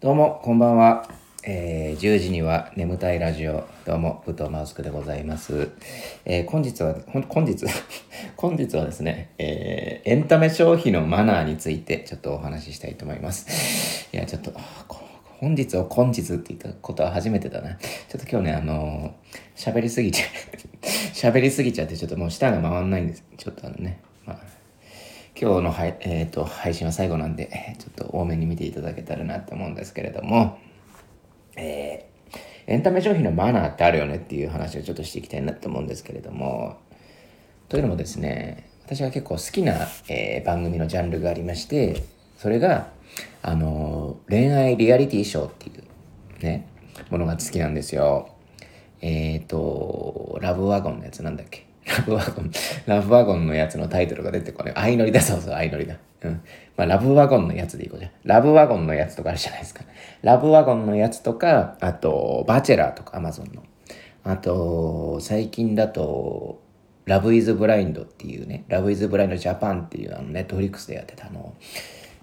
どうも、こんばんは。えー、10時には眠たいラジオ。どうも、武藤マウスクでございます。えー、本日は、本日、本日はですね、えー、エンタメ消費のマナーについてちょっとお話ししたいと思います。いや、ちょっと、本日を本日って言ったことは初めてだな。ちょっと今日ね、あの喋りすぎちゃ、喋りすぎちゃってちょっともう舌が回んないんです。ちょっとあのね、今日のは、えー、と配信は最後なんで、ちょっと多めに見ていただけたらなと思うんですけれども、えーエンタメ消費のマナーってあるよねっていう話をちょっとしていきたいなと思うんですけれども、というのもですね、私が結構好きな、えー番組のジャンルがありまして、それが、あのー恋愛リアリティショーっていうね、ものが好きなんですよ。えっ、と、ラブワゴンのやつなんだっけ？ラブワゴン、ラブワゴンのやつのタイトルが出てこない。相乗りだ、そうそう、相乗りだ。うん。まあ、ラブワゴンのやつでいこうじゃん。ラブワゴンのやつとかあるじゃないですか。ラブワゴンのやつとか、あと、バチェラーとか、アマゾンの。あと、最近だと、ラブイズブラインドっていうね、ラブイズブラインドジャパンっていうあのネットフリックスでやってたあの、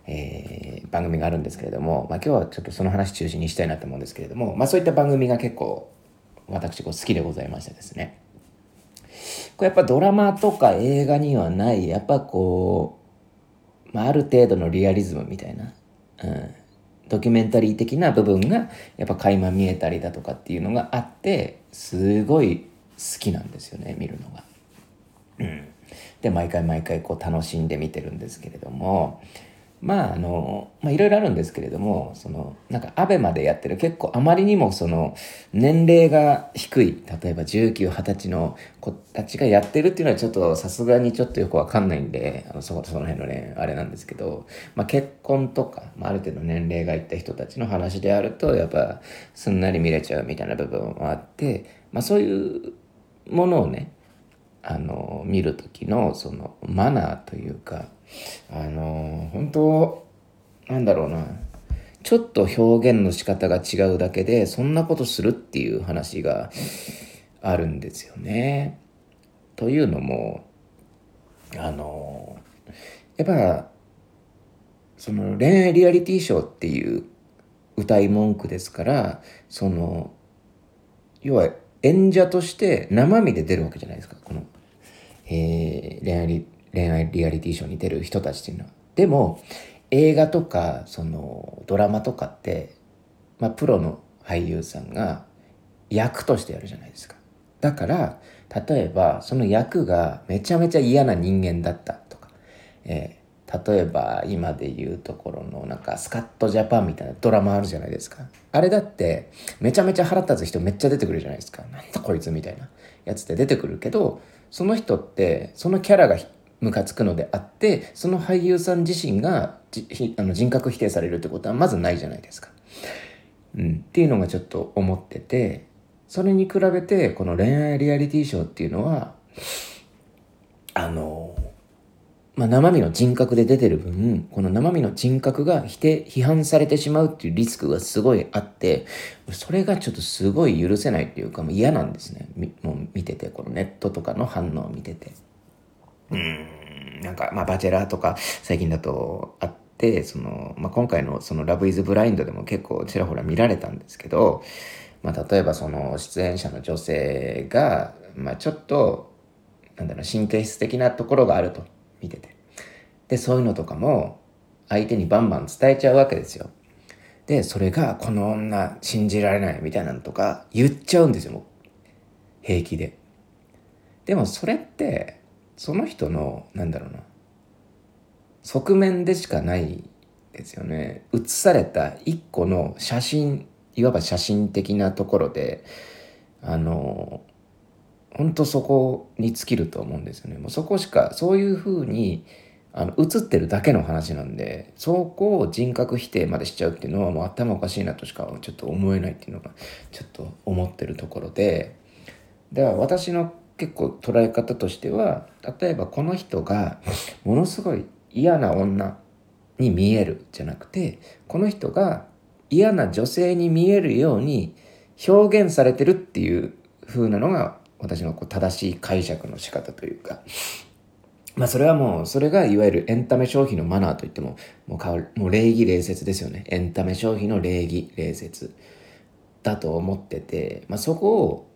えー番組があるんですけれども、まあ今日はちょっとその話中心にしたいなと思うんですけれども、まあそういった番組が結構私こう好きでございましてですね。これやっぱドラマとか映画にはない、やっぱこう、まあある程度のリアリズムみたいな、うん、ドキュメンタリー的な部分がやっぱ垣間見えたりだとかっていうのがあって、すごい好きなんですよね、見るのが。で毎回毎回こう楽しんで見てるんですけれどもまああのまあいろいろあるんですけれどもそのなんかアベマでやってる結構あまりにもその年齢が低い例えば1920歳の子たちがやってるっていうのはちょっとさすがにちょっとよくわかんないんであのそこその辺のねあれなんですけど、まあ、結婚とか、まあ、ある程度年齢がいった人たちの話であるとやっぱすんなり見れちゃうみたいな部分もあって、まあ、そういうものをねあの見る時のそのマナーというかあの本当なんだろうなちょっと表現の仕方が違うだけでそんなことするっていう話があるんですよね。というのもあのやっぱその恋愛リアリティショーっていう歌い文句ですからその要は演者として生身で出るわけじゃないですかこの、えー恋愛リ恋愛リアリティショーに出る人たちっていうのは。でも映画とかそのドラマとかって、まあ、プロの俳優さんが役としてやるじゃないですか。だから例えばその役がめちゃめちゃ嫌な人間だったとか、えー例えば今で言うところのなんかスカットジャパンみたいなドラマあるじゃないですかあれだってめちゃめちゃ腹立つ人めっちゃ出てくるじゃないですかなんだこいつみたいなやつって出てくるけどその人ってそのキャラがムカつくのであってその俳優さん自身があの人格否定されるってことはまずないじゃないですか。うん、っていうのがちょっと思っててそれに比べてこの恋愛リアリティショーっていうのはあのまあ、生身の人格で出てる分この生身の人格が否定批判されてしまうっていうリスクがすごいあってそれがちょっとすごい許せないっていうかもう嫌なんですね。もう見ててこのネットとかの反応を見てて。うん。なんかまあバチェラーとか最近だとあってその、まあ、今回のその「ラブイズブラインドでも結構ちらほら見られたんですけど、まあ、例えばその出演者の女性が、まあ、ちょっとなんだろう神経質的なところがあると見てて。でそういうのとかも相手にバンバン伝えちゃうわけですよ。でそれがこの女信じられないみたいなのとか言っちゃうんですよ平気で。でもそれってその人のなんだろうな側面でしかないですよね。写された一個の写真いわば写真的なところであの本当そこに尽きると思うんですよね。もうそこしかそういうふうにあの映ってるだけの話なんでそこを人格否定までしちゃうっていうのはもう頭おかしいなとしかちょっと思えないっていうのがちょっと思ってるところで。だから私の結構捉え方としては例えばこの人がものすごい嫌な女に見えるじゃなくてこの人が嫌な女性に見えるように表現されてるっていう風なのが私のこう正しい解釈の仕方というかまあそれはもう、それがいわゆるエンタメ消費のマナーといっても、もうかもう礼儀礼節ですよね。エンタメ消費の礼儀礼節だと思ってて、まあそこを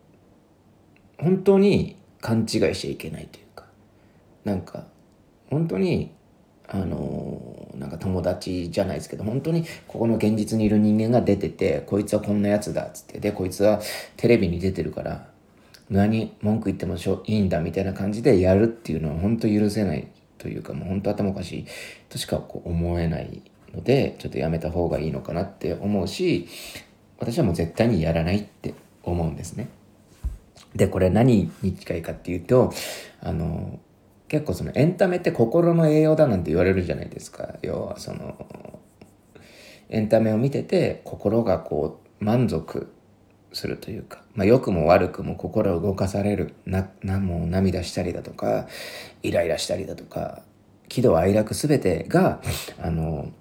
本当に勘違いしちゃいけないというか、なんか本当にあのなんか友達じゃないですけど本当にここの現実にいる人間が出ててこいつはこんなやつだっつってでこいつはテレビに出てるから何文句言ってもしょいいんだみたいな感じでやるっていうのは本当許せないというかもう本当頭おかしいとしかこう思えないのでちょっとやめた方がいいのかなって思うし私はもう絶対にやらないって思うんですね。でこれ何に近いかっていうとあの結構そのエンタメって心の栄養だなんて言われるじゃないですか。要はそのエンタメを見てて心がこう満足するというか、まあ、良くも悪くも心を動かされるななもう涙したりだとかイライラしたりだとか喜怒哀楽全てがあの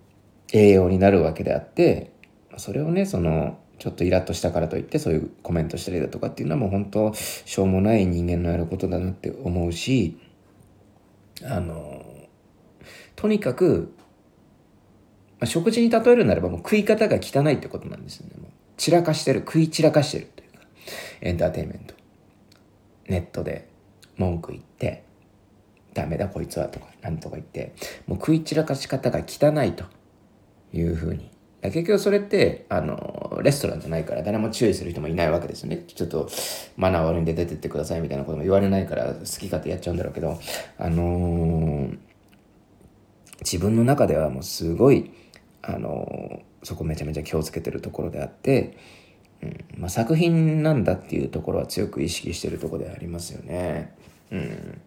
栄養になるわけであってそれをねそのちょっとイラッとしたからといってそういうコメントしたりだとかっていうのはもう本当しょうもない人間のやることだなって思うしあのとにかく、まあ、食事に例えるならばもう食い方が汚いってことなんですよね。散らかしてる食い散らかしてるというかエンターテインメント。ネットで文句言ってダメだこいつはとかなんとか言ってもう食い散らかし方が汚いというふうに結局それってあのレストランじゃないから誰も注意する人もいないわけですよね。ちょっとマナー悪いんで出てってくださいみたいなことも言われないから好き勝手やっちゃうんだろうけどあのー、自分の中ではもうすごいあのー、そこめちゃめちゃ気をつけてるところであって、うんまあ、作品なんだっていうところは強く意識してるところでありますよね。うん。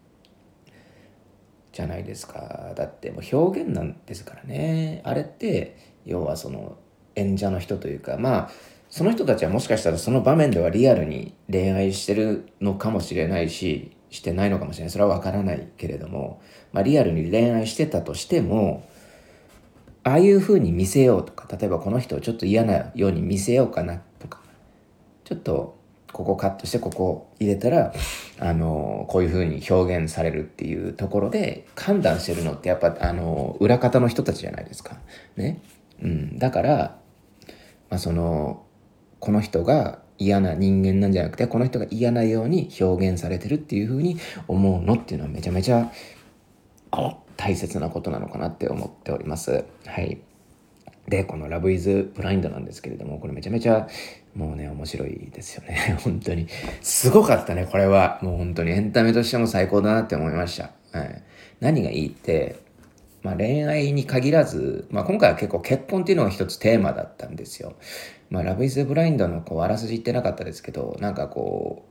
じゃないですか。だってもう表現なんですからね。あれって要はその演者の人というかまあその人たちはもしかしたらその場面ではリアルに恋愛してるのかもしれないししてないのかもしれないそれは分からないけれども、まあ、リアルに恋愛してたとしてもああいう風に見せようとか例えばこの人をちょっと嫌なように見せようかなとかちょっとここカットしてここ入れたらあのこういう風に表現されるっていうところで判断してるのってやっぱあの裏方の人たちじゃないですか。ね。うん、だから、まあ、そのこの人が嫌な人間なんじゃなくてこの人が嫌なように表現されてるっていうふうに思うのっていうのはめちゃめちゃ大切なことなのかなって思っております。はい。で、この Love is Blind なんですけれども、これめちゃめちゃもうね、面白いですよね。本当に。すごかったね、これは。もう本当にエンタメとしても最高だなって思いました。はい。何がいいって、まあ、恋愛に限らず、まあ、今回は結構結婚っていうのが一つテーマだったんですよ。まあ、ラブイズブラインドのこうあらすじ言ってなかったですけど、なんかこ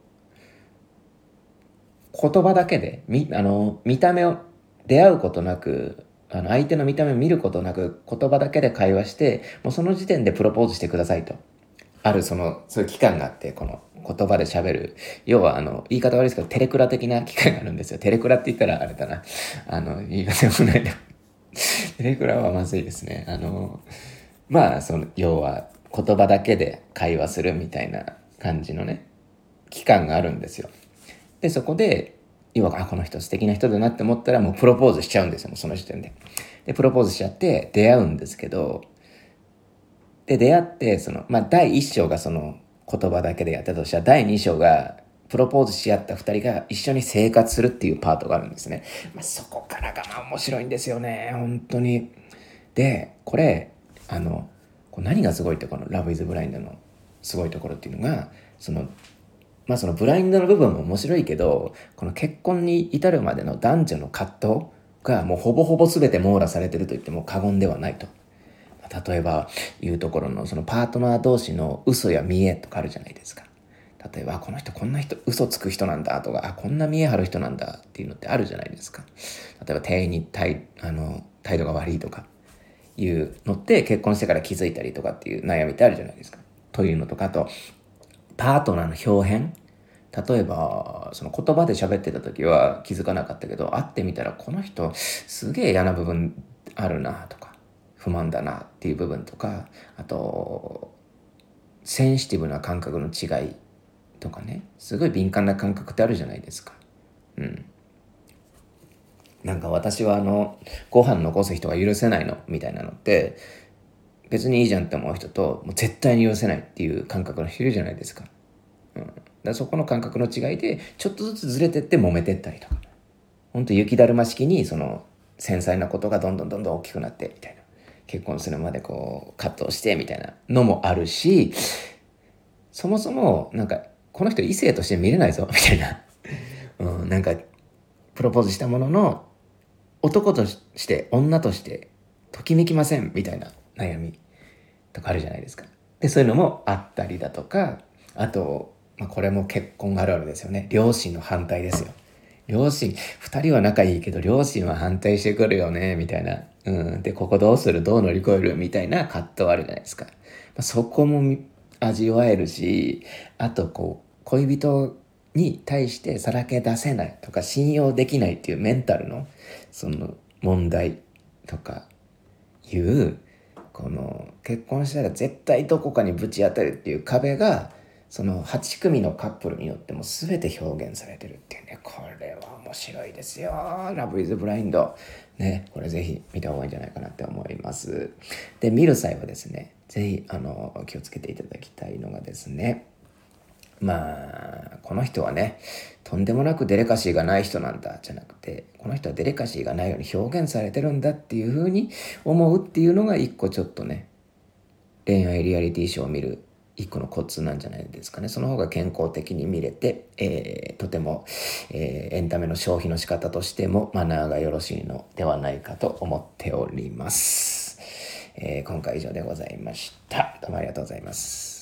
う、言葉だけで、み、あの、見た目を出会うことなく、あの、相手の見た目を見ることなく、言葉だけで会話して、もうその時点でプロポーズしてくださいと。あるその、そういう期間があって、この言葉で喋る。要は、あの、言い方悪いですけど、テレクラ的な機会があるんですよ。テレクラって言ったらあれだな。あの、言い方よくないな。テレクラはまずいですね。あの、まあ、その、要は、言葉だけで会話するみたいな感じのね、期間があるんですよ。で、そこで、要は、あ、この人素敵な人だなって思ったら、もうプロポーズしちゃうんですよ、もうその時点で。で、プロポーズしちゃって出会うんですけど、で、出会って、その、まあ、第一章がその言葉だけでやったとしたら、第二章がプロポーズし合った2人が一緒に生活するっていうパートがあるんですね。まあ、そこからがまあ面白いんですよね、本当に。で、これ、あの、こ何がすごいってこの Love is Blind のすごいところっていうのが、その、まあそのブラインドの部分も面白いけど、この結婚に至るまでの男女の葛藤がもうほぼほぼ全て網羅されてると言っても過言ではないと。例えば言うところのそのパートナー同士の嘘や見栄とかあるじゃないですか。例えばこの人こんな人嘘つく人なんだとかあこんな見え張る人なんだっていうのってあるじゃないですか。例えば店員に態あの態度が悪いとかいうのって結婚してから気づいたりとかっていう悩みってあるじゃないですか。というのとかあとパートナーの表変例えばその言葉で喋ってた時は気づかなかったけど会ってみたらこの人すげえ嫌な部分あるなとか不満だなっていう部分とかあとセンシティブな感覚の違いとかねすごい敏感な感覚ってあるじゃないですか。うん。なんか私はあのご飯残す人が許せないのみたいなのって別にいいじゃんって思う人ともう絶対に許せないっていう感覚の人いるじゃないですか。うん、だそこの感覚の違いでちょっとずつずれてって揉めてったりとかほんと雪だるま式にその繊細なことがどんどんどんどん大きくなってみたいな結婚するまでこう葛藤してみたいなのもあるしそもそもなんかこの人異性として見れないぞみたいな、うん、なんかプロポーズしたものの男として女としてときめきませんみたいな悩みとかあるじゃないですか。でそういうのもあったりだとかあと、まあ、これも結婚があるあるですよね両親の反対ですよ。両親2人は仲いいけど両親は反対してくるよねみたいな、うん、でここどうする？どう乗り越える？みたいな葛藤あるじゃないですか。まあ、そこも味わえるしあとこう恋人に対してさらけ出せないとか信用できないっていうメンタルのその問題とかいうこの結婚したら絶対どこかにぶち当たるっていう壁がその8組のカップルによっても全て表現されてるっていうね。これは面白いですよ「ラブイズブラインドね。これぜひ見た方がいいんじゃないかなって思います。で見る際はですね是非あの気をつけていただきたいのがですねまあ、この人はね、とんでもなくデレカシーがない人なんだ、じゃなくて、この人はデレカシーがないように表現されてるんだっていうふうに思うっていうのが一個ちょっとね、恋愛リアリティショーを見る一個のコツなんじゃないですかね。その方が健康的に見れて、えー、とても、えー、エンタメの消費の仕方としてもマナーがよろしいのではないかと思っております。えー、今回以上でございました。どうもありがとうございます。